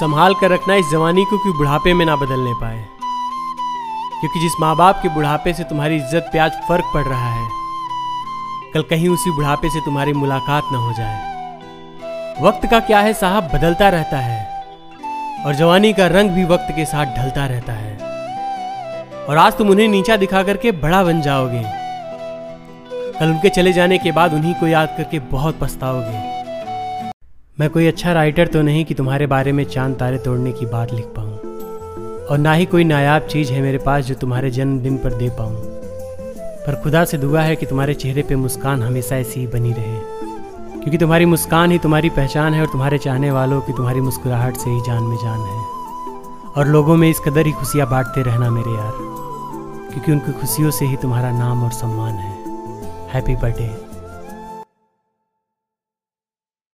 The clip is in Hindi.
संभाल कर रखना इस जवानी को कि बुढ़ापे में ना बदलने पाए। क्योंकि जिस माँ बाप के बुढ़ापे से तुम्हारी इज़्ज़त पे आज फ़र्क पड़ रहा है, कल कहीं उसी बुढ़ापे से तुम्हारी मुलाकात ना हो जाए। वक्त का क्या है साहब? बदलता रहता है, और जवानी का रंग भी वक्त के साथ ढलता रहता है। और आज तुम उन्हें नीचा दिखा करके बड़ा बन जाओगे। कल उनके चले जाने के बाद उन्हीं को याद करके बहुत पछताओगे। मैं कोई अच्छा राइटर तो नहीं कि तुम्हारे बारे में चाँद तारे तोड़ने की बात लिख पाऊँ। और ना ही कोई नायाब चीज़ है मेरे पास जो तुम्हारे जन्मदिन पर दे पाऊँ। पर खुदा से दुआ है कि तुम्हारे चेहरे पे मुस्कान हमेशा ऐसी ही बनी रहे। क्योंकि तुम्हारी मुस्कान ही तुम्हारी पहचान है और तुम्हारे चाहने वालों की तुम्हारी मुस्कुराहट से ही जान में जान है। और लोगों में इस कदर ही खुशियाँ बांटते रहना मेरे यार। क्योंकि उनकी खुशियों से ही तुम्हारा नाम और सम्मान है। Happy birthday